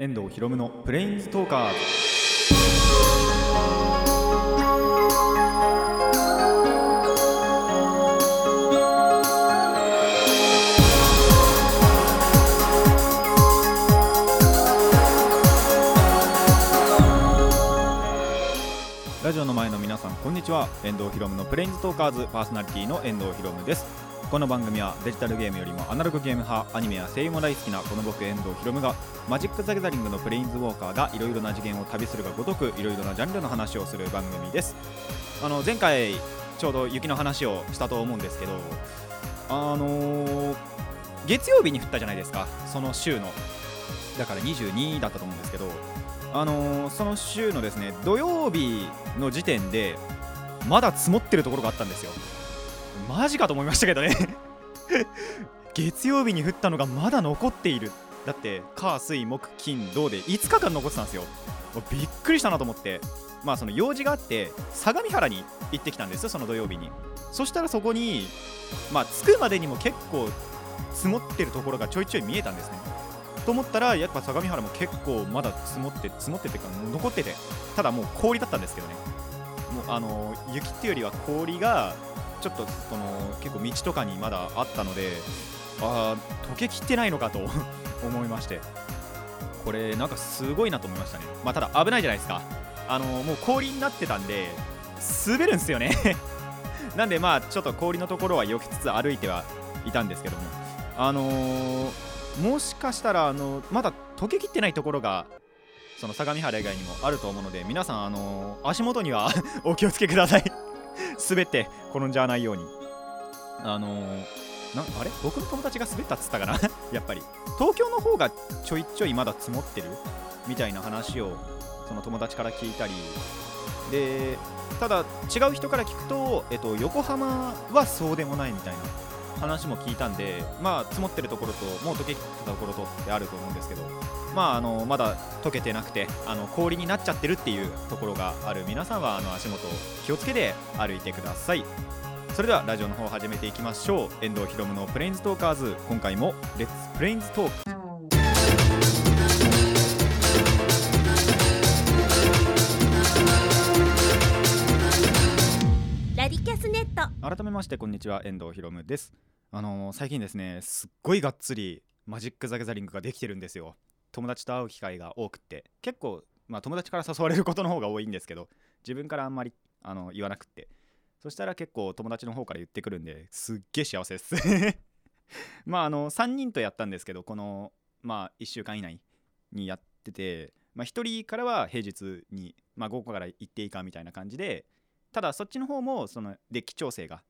遠藤博夢のプレインズトーカーラジオの前の皆さんこんにちは。遠藤博夢のプレインズトーカーズパーソナリティの遠藤博夢です。この番組はデジタルゲームよりもアナログゲーム派アニメや声優も大好きなこの僕遠藤博夢がマジック・ザ・ギャザリングのプレインズウォーカーがいろいろな次元を旅するがごとくいろいろなジャンルの話をする番組ですあの前回ちょうど雪の話をしたと思うんですけどあのー月曜日に降ったじゃないですかその週のだから22だったと思うんですけどあのーその週のですね土曜日の時点でまだ積もってるところがあったんですよマジかと思いましたけどね。月曜日に降ったのがまだ残っている。だって火水木金土で5日間残ってたんですよ。もうびっくりしたなと思って。まあその用事があって相模原に行ってきたんですよその土曜日に。そしたらそこにまあ着くまでにも結構積もってるところがちょいちょい見えたんですね。と思ったらやっぱ相模原も結構まだ積もって積もっててか残ってて。ただもう氷だったんですけどね。もうあの雪っていうよりは氷がちょっとその結構道とかにまだあったのでああ溶けきってないのかと 思いまして。これなんかすごいなと思いましたね。まあただ危ないじゃないですか。あのもう氷になってたんで滑るんですよね。なんでまあちょっと氷のところは避けつつ歩いてはいたんですけども。あのーもしかしたらあのまだ溶けきってないところがその相模原以外にもあると思うので皆さんあの足元には お気をつけください。滑って転んじゃわないように。あのーなあれ？僕の友達が滑ったっつったかな？やっぱり。東京の方がちょいちょいまだ積もってる？みたいな話をその友達から聞いたり。でただ違う人から聞くと、えっと、横浜はそうでもないみたいな。話も聞いたんでまあ積もってるところともう溶けきったところとってあると思うんですけどまああのまだ溶けてなくてあの氷になっちゃってるっていうところがある。皆さんはあの足元気をつけて歩いてください。それではラジオの方を始めていきましょう。遠藤ひろむのプレインズトーカーズ今回も Let's Planes Talk ラディキャスネット。改めましてこんにちは。遠藤ひろむですあのー最近ですねすっごいがっつりマジック・ザ・ギャザリングができてるんですよ。友達と会う機会が多くって。結構まあ友達から誘われることの方が多いんですけど自分からあんまりあの言わなくって。そしたら結構友達の方から言ってくるんですっげえ幸せです。まああの3人とやったんですけどこのまあ1週間以内にやっててまあ1人からは平日にまあ午後から行っていいかみたいな感じでただそっちの方もそのデッキ調整が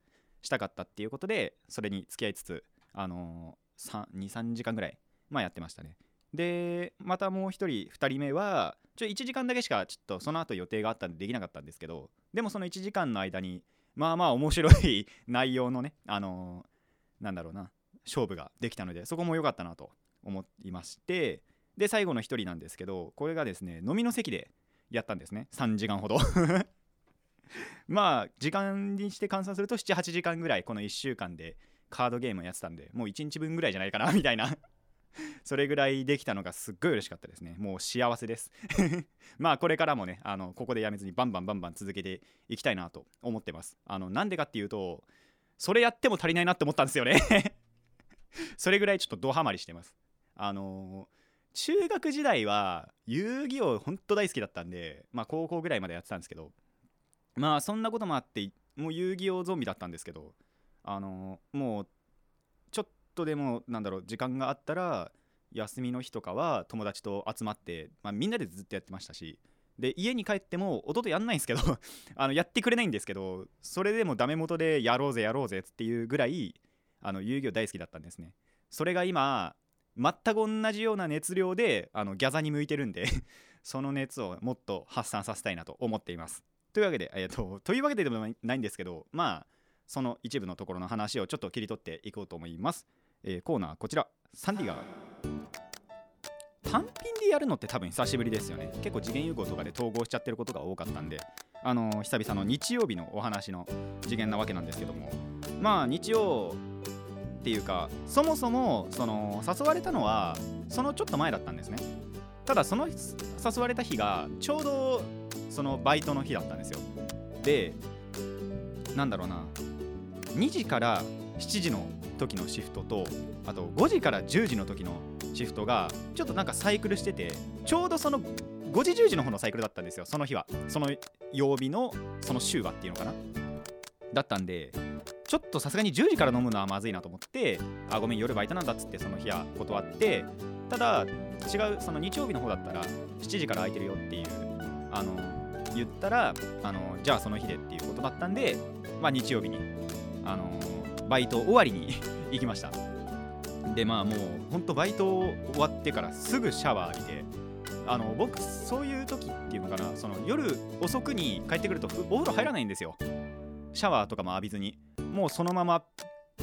したかったっていうことでそれに付き合いつつあのー、23時間ぐらいまあやってましたね。でまたもう1人2人目はちょ1時間だけしかちょっとその後予定があったんでできなかったんですけどでもその1時間の間にまあまあ面白い内容のねあのーなんだろうな勝負ができたのでそこも良かったなと思いましてで最後の1人なんですけどこれがですね飲みの席でやったんですね。3時間ほど。まあ時間にして換算すると78時間ぐらいこの1週間でカードゲームをやってたんでもう1日分ぐらいじゃないかなみたいな。それぐらいできたのがすっごい嬉しかったですね。もう幸せです。まあこれからもねあのここでやめずにバンバンバンバン続けていきたいなと思ってます。あのなんでかっていうとそれやっても足りないなって思ったんですよね。それぐらいちょっとドハマりしてます。あの中学時代は遊戯王ほんと大好きだったんでまあ高校ぐらいまでやってたんですけどまあそんなこともあってもう遊戯王ゾンビだったんですけどあのもうちょっとでもなんだろう時間があったら休みの日とかは友達と集まって、まあ、みんなでずっとやってましたしで家に帰っても弟やんないんですけど あのやってくれないんですけどそれでもダメ元でやろうぜやろうぜっていうぐらいあの遊戯王大好きだったんですね。それが今全く同じような熱量であのギャザに向いてるんで その熱をもっと発散させたいなと思っています。というわけで、えー、と というわけででもないんですけどまあその一部のところの話をちょっと切り取っていこうと思います、えーコーナーこちら。サンディが単品でやるのって多分久しぶりですよね。結構次元融合とかで統合しちゃってることが多かったんで。あのー久々の日曜日のお話の次元なわけなんですけども。まあ日曜っていうかそもそもその誘われたのはそのちょっと前だったんですね。ただその誘われた日がちょうどそのバイトの日だったんですよ。でなんだろうな。2時から7時の時のシフトとあと5時から10時の時のシフトがちょっとなんかサイクルしててちょうどその5時10時の方のサイクルだったんですよその日は。その曜日のその週はっていうのかな。だったんでちょっとさすがに10時から飲むのはまずいなと思ってあごめん夜バイトなんだっつってその日は断ってただ違うその日曜日の方だったら7時から空いてるよっていうあの言ったらあのじゃあその日でっていうことだったんでまあ日曜日にあのバイト終わりに 行きました。でまあもうほんとバイト終わってからすぐシャワー浴びてあの僕そういう時っていうのかなその夜遅くに帰ってくるとお風呂入らないんですよ。シャワーとかも浴びずに。もうそのまま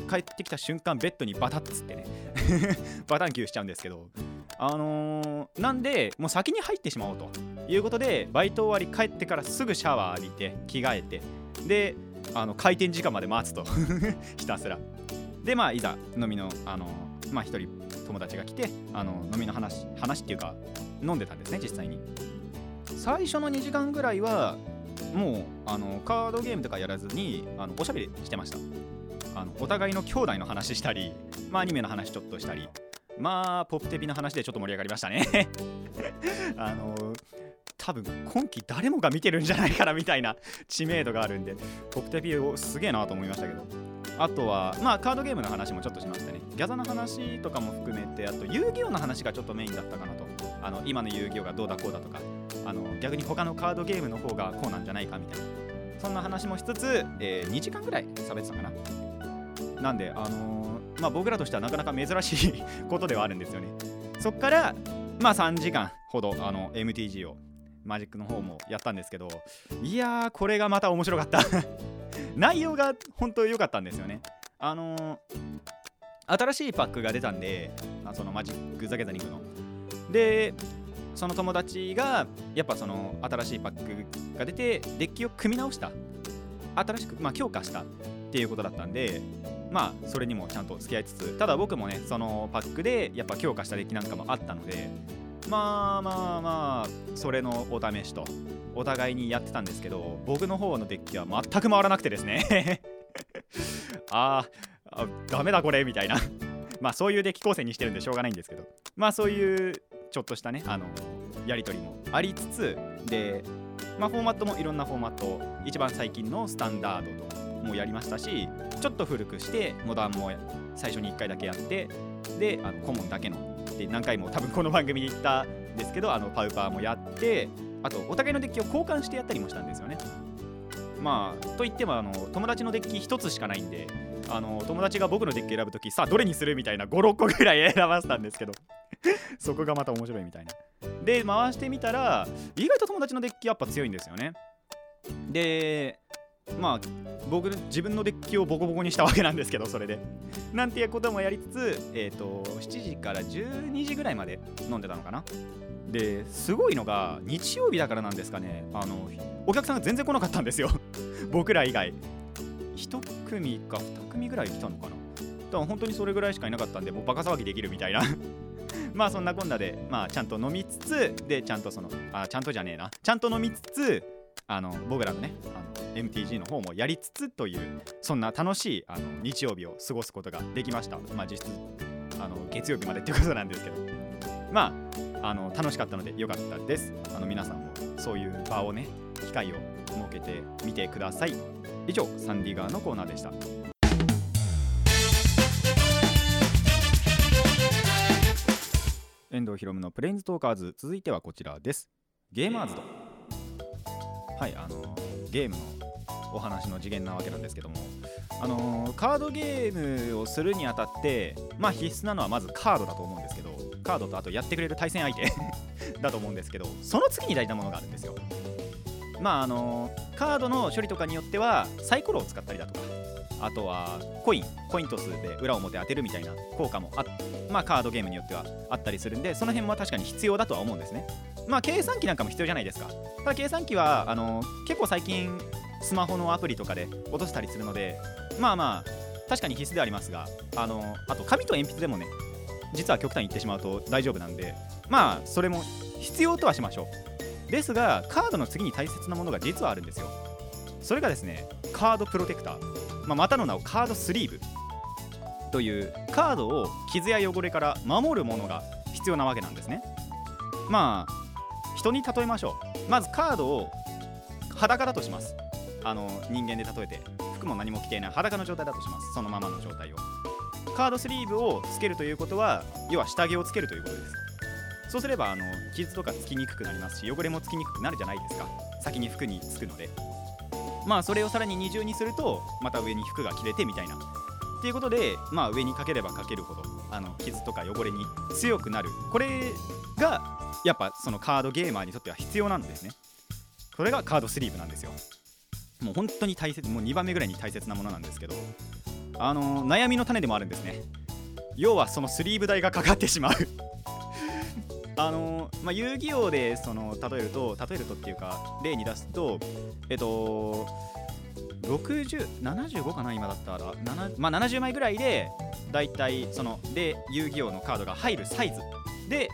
帰ってきた瞬間ベッドにバタッつってね。バタンキューしちゃうんですけど。あのー、なんでもう先に入ってしまおうと。いうことでバイト終わり帰ってからすぐシャワー浴びて着替えて。であの開店時間まで待つと。ひたすら。でまあいざ飲みのあのまあ一人友達が来てあの飲みの話話っていうか飲んでたんですね実際に。最初の2時間ぐらいはもうあのカードゲームとかやらずにあのおしゃべりしてました。あのお互いの兄弟の話したり、まあ、アニメの話ちょっとしたり。まあポップテピの話でちょっと盛り上がりましたね。あの多分今季誰もが見てるんじゃないかなみたいな知名度があるんでポップテピをすげえなと思いましたけど。あとはまあカードゲームの話もちょっとしましたね。ギャザの話とかも含めてあと遊戯王の話がちょっとメインだったかなと。あの今の遊戯王がどうだこうだとか。あの逆に他のカードゲームの方がこうなんじゃないかみたいな。そんな話もしつつ、えー、2時間ぐらい喋ってたかな。なんであのー、まあ僕らとしてはなかなか珍しいことではあるんですよね。そっからまあ3時間ほどあの MTG をマジックの方もやったんですけどいやーこれがまた面白かった。内容が本当良かったんですよね。あのー、新しいパックが出たんであそのマジック・ザ・ギャザリングの。でその友達がやっぱその新しいパックが出てデッキを組み直した。新しく、まあ、強化したっていうことだったんでまあそれにもちゃんと付き合いつつただ僕もねそのパックでやっぱ強化したデッキなんかもあったのでまあまあまあそれのお試しとお互いにやってたんですけど僕の方のデッキは全く回らなくてですね。ああダメだこれみたいな。まあそういうデッキ構成にしてるんでしょうがないんですけど。まあそういうちょっとしたねあのやり取りもありつつでまあフォーマットもいろんなフォーマット一番最近のスタンダードともやりましたしちょっと古くしてモダンも最初に1回だけやってであのコモンだけので何回も多分この番組で言ったんですけどあのパウパーもやってあとお互いのデッキを交換してやったりもしたんですよね。まあといってもあの友達のデッキ1つしかないんであの友達が僕のデッキ選ぶときさあどれにするみたいな56個ぐらい選ばせたんですけど そこがまた面白いみたいな。で回してみたら意外と友達のデッキやっぱ強いんですよね。でまあ僕自分のデッキをボコボコにしたわけなんですけどそれで。なんていうこともやりつつえっ、ー、と7時から12時ぐらいまで飲んでたのかな。ですごいのが日曜日だからなんですかね。あのお客さんが全然来なかったんですよ。僕ら以外。1組か2組ぐらい来たのかな。だから本当にそれぐらいしかいなかったんでもうバカ騒ぎできるみたいな。まあそんなこんなでまあちゃんと飲みつつでちゃんとそのあちゃんとじゃねえな。ちゃんと飲みつつあの僕らのねあの MTG の方もやりつつというそんな楽しいあの日曜日を過ごすことができました。まあ実質あの月曜日までってことなんですけど。まああの楽しかったので良かったです。あの皆さんもそういう場をね機会を設けてみてください。以上サンディガーのコーナーでした。遠藤ひろむのプレインズトーカーズ。続いてはこちらです。ゲーマーズと。はいあのゲームのお話の次元なわけなんですけども。あのカードゲームをするにあたってまあ必須なのはまずカードだと思うんですけどカードとあとやってくれる対戦相手 だと思うんですけどその次に大事なものがあるんですよ。まああのカードの処理とかによってはサイコロを使ったりだとかあとはコインコイント数で裏表当てるみたいな効果もあまあカードゲームによってはあったりするんでその辺も確かに必要だとは思うんですね。まあ計算機なんかも必要じゃないですか。ただ計算機はあの結構最近スマホのアプリとかで落としたりするのでまあまあ確かに必須でありますがあのあと紙と鉛筆でもね実は極端に言ってしまうと大丈夫なんでまあそれも必要とはしましょう。ですがカードの次に大切なものが実はあるんですよ。それがですねカードプロテクター、まあ、またの名をカードスリーブというカードを傷や汚れから守るものが必要なわけなんですね。まあ人に例えましょう。まずカードを裸だとします。あの人間で例えて服も何も着ていない裸の状態だとします。そのままの状態を。カードスリーブをつけるということは要は下着をつけるということです。そうすればあの傷とかつきにくくなりますし汚れもつきにくくなるじゃないですか。先に服につくので。まあそれをさらに二重にするとまた上に服が着れてみたいな。っていうことでまあ上にかければかけるほどあの傷とか汚れに強くなる。これがやっぱそのカードゲーマーにとっては必要なんですね。それがカードスリーブなんですよ。もう本当に大切もう2番目ぐらいに大切なものなんですけどあの悩みの種でもあるんですね。要はそのスリーブ代がかかってしまう。あのまあ、遊戯王でその例えると例えるとっていうか例に出すとえっと6075かな今だったら、まあ、70枚ぐらいでだいたいそので遊戯王のカードが入るサイズ。で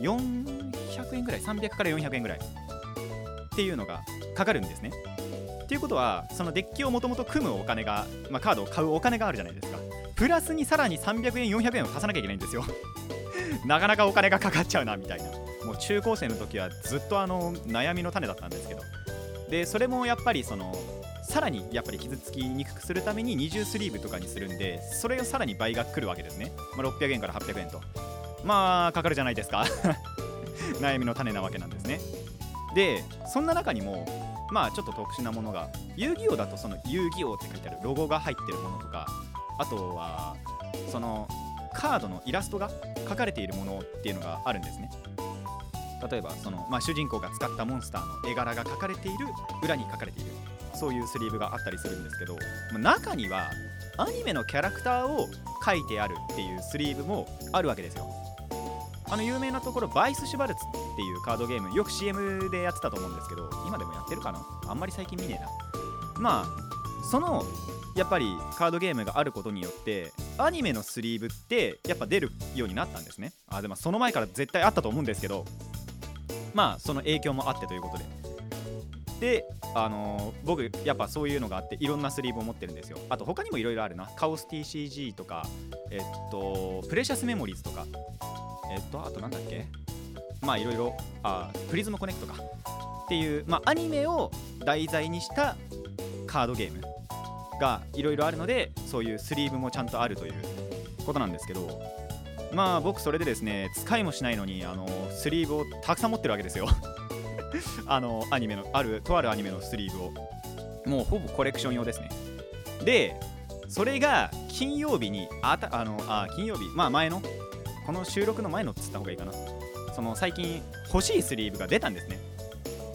400円ぐらい300から400円ぐらい。っていうのがかかるんですね。っていうことはそのデッキをもともと組むお金が、まあ、カードを買うお金があるじゃないですか。プラスにさらに300円400円を貸さなきゃいけないんですよ。なかなかお金がかかっちゃうなみたいな。もう中高生の時はずっとあの悩みの種だったんですけど。でそれもやっぱりそのさらにやっぱり傷つきにくくするために二重スリーブとかにするんでそれをさらに倍が来るわけですね、まあ、600円から800円と。まあかかるじゃないですか。悩みの種なわけなんですね。でそんな中にもまあちょっと特殊なものが遊戯王だとその遊戯王って書いてあるロゴが入ってるものとかあとはそのカードのイラストが描かれているものっていうのがあるんですね。例えばその、まあ、主人公が使ったモンスターの絵柄が描かれている裏に描かれている。そういうスリーブがあったりするんですけど中にはアニメのキャラクターを描いてあるっていうスリーブもあるわけですよ。あの有名なところバイス・シュバルツっていうカードゲームよく CM でやってたと思うんですけど今でもやってるかな？あんまり最近見ねえな。まあそのやっぱりカードゲームがあることによってアニメのスリーブってやっぱ出るようになったんですね。あでもその前から絶対あったと思うんですけどまあその影響もあってということで。であのー、僕やっぱそういうのがあっていろんなスリーブを持ってるんですよ。あと他にもいろいろあるな。カオス TCG とかえっとプレシャスメモリーズとか。えっとあとなんだっけ？まあいろいろあプリズムコネクトか。っていう、まあ、アニメを題材にしたカードゲーム。がいろいろあるのでそういうスリーブもちゃんとあるということなんですけどまあ僕それでですね使いもしないのにあのスリーブをたくさん持ってるわけですよ。あのアニメのあるとあるアニメのスリーブを。もうほぼコレクション用ですね。でそれが金曜日にあたあのあ金曜日まあ前のこの収録の前のっつった方がいいかな。その最近欲しいスリーブが出たんですね。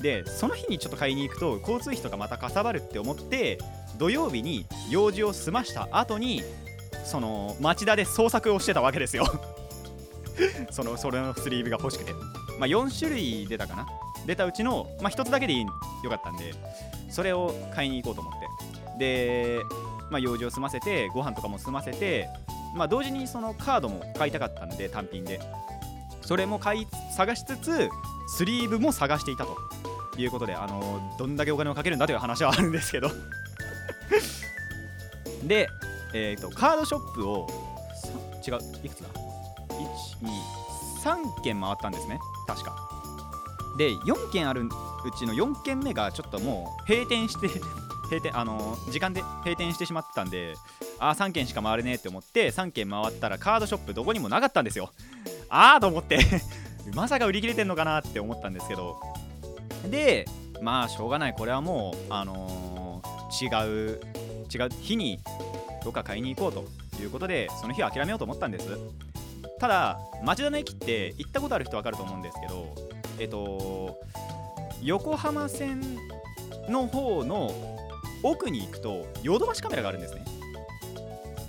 でその日にちょっと買いに行くと交通費とかまたかさばるって思って土曜日に用事を済ました後にその町田で捜索をしてたわけですよ。そのそれのスリーブが欲しくて。まあ4種類出たかな。出たうちの、まあ、1つだけでいいよかったんでそれを買いに行こうと思って。で、まあ、用事を済ませてご飯とかも済ませてまあ、同時にそのカードも買いたかったんで単品で。それも買い探しつつスリーブも探していたということであのどんだけお金をかけるんだという話はあるんですけど。で、えーと、カードショップを違ういくつだ？123軒回ったんですね。確か。で4軒あるうちの4軒目がちょっともう閉店して 閉店あの時間で閉店してしまったんであ3軒しか回れねえって思って3軒回ったらカードショップどこにもなかったんですよ。ああと思って。まさか売り切れてんのかなって思ったんですけど。でまあしょうがない。これはもうあのー、違う違う日にどっか買いに行こうということでその日は諦めようと思ったんです。ただ町田の駅って行ったことある人分かると思うんですけどえっと横浜線の方の奥に行くとヨドバシカメラがあるんですね。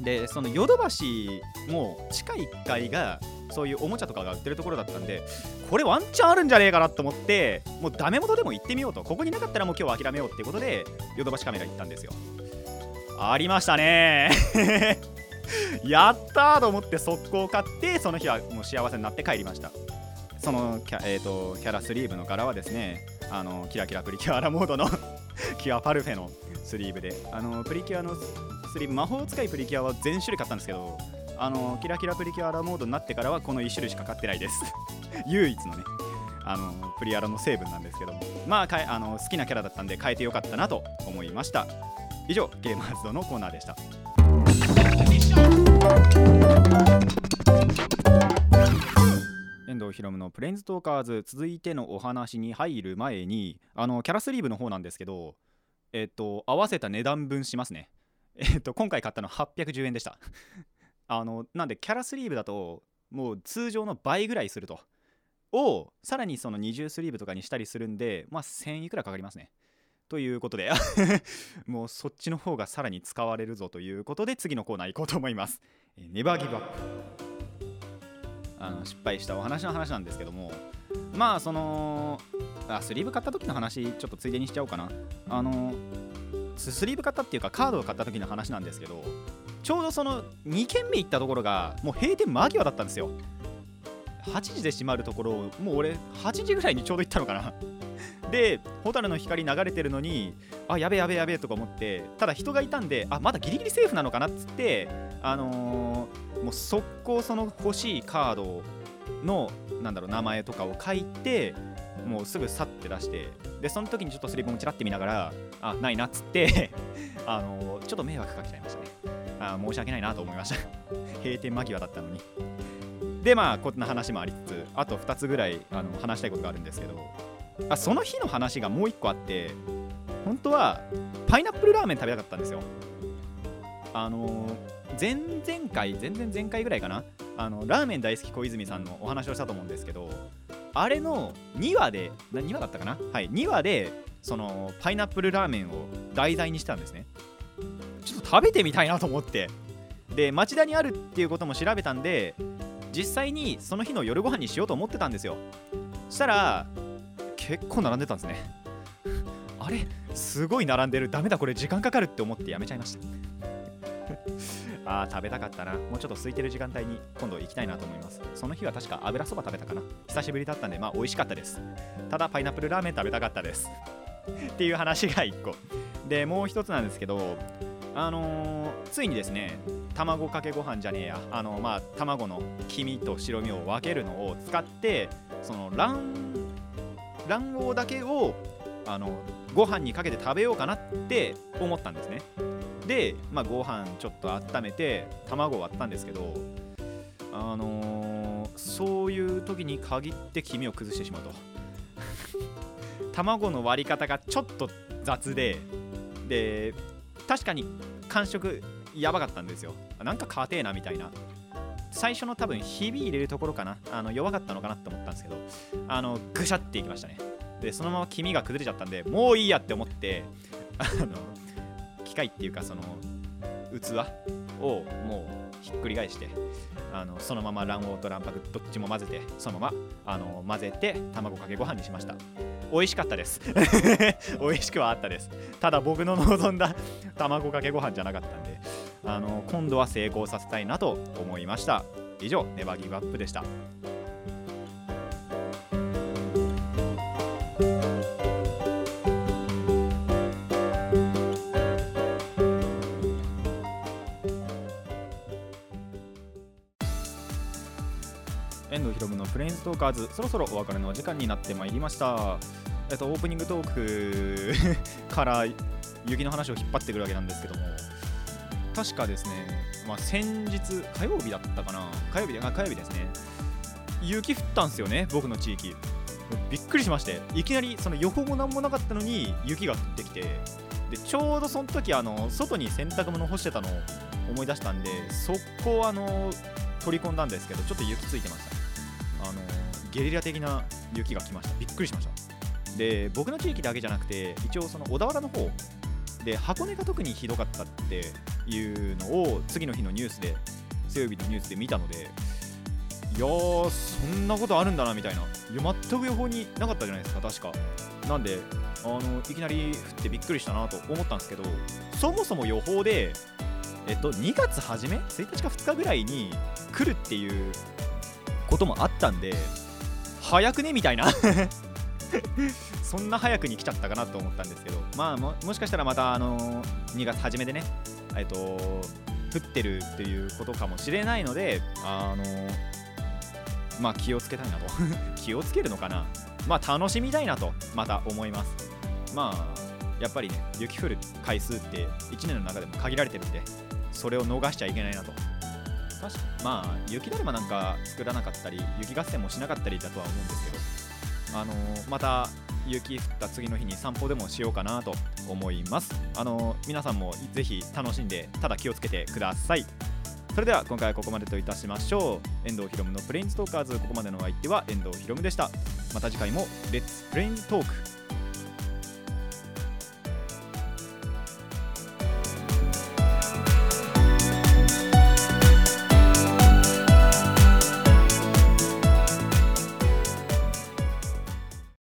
でそのヨドバシも地下1階がそういうおもちゃとかが売ってるところだったんでこれワンチャンあるんじゃねえかなと思ってもうダメ元でも行ってみようと。ここになかったらもう今日は諦めようってことでヨドバシカメラ行ったんですよ。ありましたね。やったーと思って速攻買ってその日はもう幸せになって帰りました。そのキャ,、えー、とキャラスリーブの柄はですねあのキラキラプリキュアラモードの キュアパルフェのスリーブであのプリキュアのスリーブ魔法つかいプリキュアは全種類買ったんですけどあのキラキラプリキュアラモードになってからはこの1種類しか買ってないです。唯一のねあのプリアラの成分なんですけども。まあかあの好きなキャラだったんで変えてよかったなと思いました。以上ゲーマーズドのコーナーでした。遠藤ひろむのプレインズトーカーズ続いてのお話に入る前にあのキャラスリーブの方なんですけどえっと合わせた値段分しますね。えっと今回買ったの810円でした。あのなんでキャラスリーブだともう通常の倍ぐらいすると。をさらにその二重スリーブとかにしたりするんでまあ1000いくらかかりますね。ということで もうそっちの方がさらに使われるぞということで次のコーナー行こうと思います。ネバーギブアップあの失敗したお話の話なんですけどもまあそのあスリーブ買った時の話ちょっとついでにしちゃおうかな。あのスリーブ買ったっていうかカードを買った時の話なんですけどちょうどその2軒目行ったところがもう閉店間際だったんですよ。8時で閉まるところをもう俺8時ぐらいにちょうど行ったのかな。で蛍の光流れてるのにあやべやべやべとか思ってただ人がいたんであまだギリギリセーフなのかなっつってあのー、もう速攻その欲しいカードのなんだろう名前とかを書いてもうすぐさって出してでその時にちょっとスリーブもちらって見ながらあないなっつって あのー、ちょっと迷惑かけちゃいましたね。あ申し訳ないなと思いました。閉店間際だったのに。でまあこんな話もありつつあと2つぐらいあの話したいことがあるんですけど。あその日の話がもう1個あって本当はパイナップルラーメン食べたかったんですよ。あの前々回前々前回ぐらいかなあのラーメン大好き小泉さんのお話をしたと思うんですけどあれの2話で2話だったかな？はい2話でそのパイナップルラーメンを題材にしたんですね。ちょっと食べてみたいなと思って。で町田にあるっていうことも調べたんで実際にその日の夜ご飯にしようと思ってたんですよ。そしたら結構並んでたんですね。あれ？すごい並んでる。ダメだ。これ時間かかるって思ってやめちゃいました。あー食べたかったな。もうちょっと空いてる時間帯に今度行きたいなと思います。その日は確か油そば食べたかな。久しぶりだったんでまあ美味しかったです。ただパイナップルラーメン食べたかったです。っていう話が1個。でもう一つなんですけどあのー、ついにですね卵かけご飯じゃねえや。あのまあ卵の黄身と白身を分けるのを使ってその卵卵黄だけをあのご飯にかけて食べようかなって思ったんですね。で、まあ、ご飯ちょっと温めて卵割ったんですけどあのー、そういう時に限って黄身を崩してしまうと。卵の割り方がちょっと雑でで確かに感触やばかったんですよ。なんか硬えなみたいな。最初の多分ひび入れるところかな。あの弱かったのかなって思ったんですけどあのぐしゃっていきましたね。でそのまま黄身が崩れちゃったんでもういいやって思ってあの機械っていうかその器をもうひっくり返してあのそのまま卵黄と卵白どっちも混ぜてそのままあの混ぜて卵かけご飯にしました。美味しかったです。美味しくはあったです。ただ僕の望んだ卵かけご飯じゃなかったんで。あの今度は成功させたいなと思いました。以上ネバギブアップでした。遠藤ひろむのプレインズトーカーズそろそろお別れのお時間になってまいりました。えっとオープニングトーク から雪の話を引っ張ってくるわけなんですけども。確かですね、まあ、先日火曜日だったかな火曜日あ火曜日ですね。雪降ったんですよね僕の地域。びっくりしましていきなりその予報も何もなかったのに雪が降ってきてでちょうどその時あの外に洗濯物干してたのを思い出したんで速攻あの取り込んだんですけどちょっと雪ついてました。あのゲリラ的な雪が来ました。びっくりしました。で僕の地域だけじゃなくて一応その小田原の方で箱根が特にひどかったっていうのを次の日のニュースで水曜日のニュースで見たのでいやーそんなことあるんだなみたいな。いや全く予報になかったじゃないですか確か。なんであのいきなり降ってびっくりしたなと思ったんですけどそもそも予報でえっと2月初め1日か2日ぐらいに来るっていうこともあったんで早くねみたいな。そんな早くに来ちゃったかなと思ったんですけどまあもしかしたらまたあの2月初めでねえっと降ってるっていうことかもしれないのであのまあ気をつけたいなと。気をつけるのかな。まあ楽しみたいなとまた思います。まあやっぱりね雪降る回数って1年の中でも限られてるんでそれを逃しちゃいけないなと。確かまあ雪だるまなんか作らなかったり雪合戦もしなかったりだとは思うんですけど。あのーまた雪降った次の日に散歩でもしようかなと思います。あの皆さんもぜひ楽しんでただ気をつけてください。それでは今回はここまでといたしましょう。遠藤ひろむのプレインストーカーズここまでのお相手は遠藤ひろむでした。また次回もレッツプレイントーク